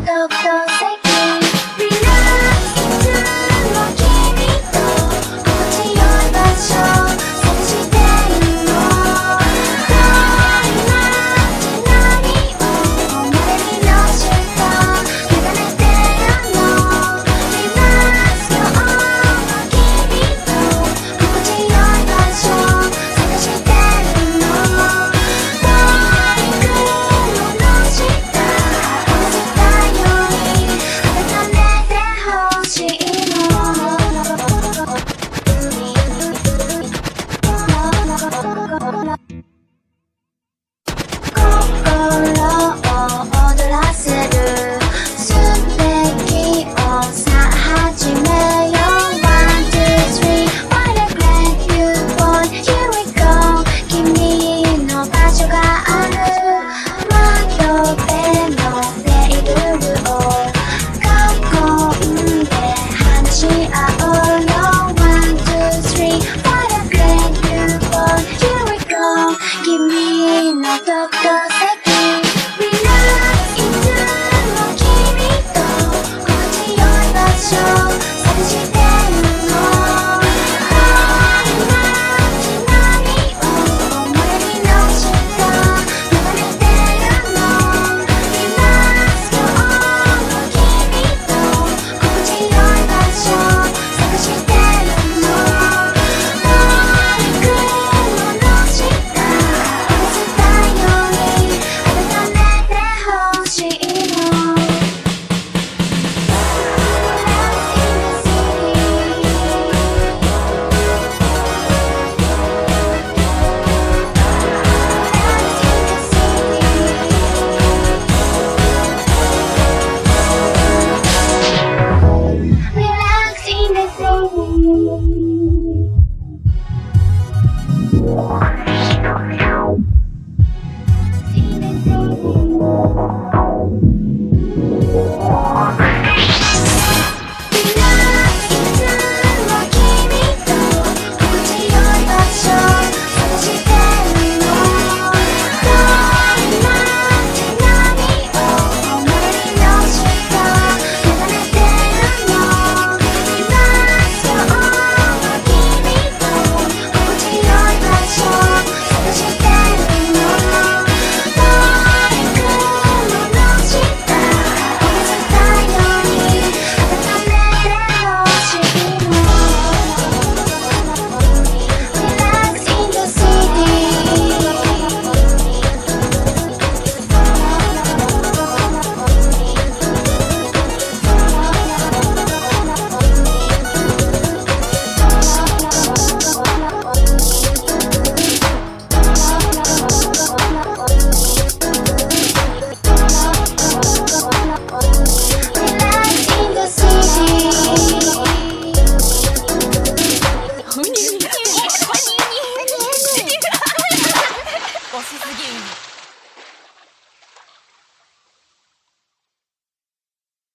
go, go. doctor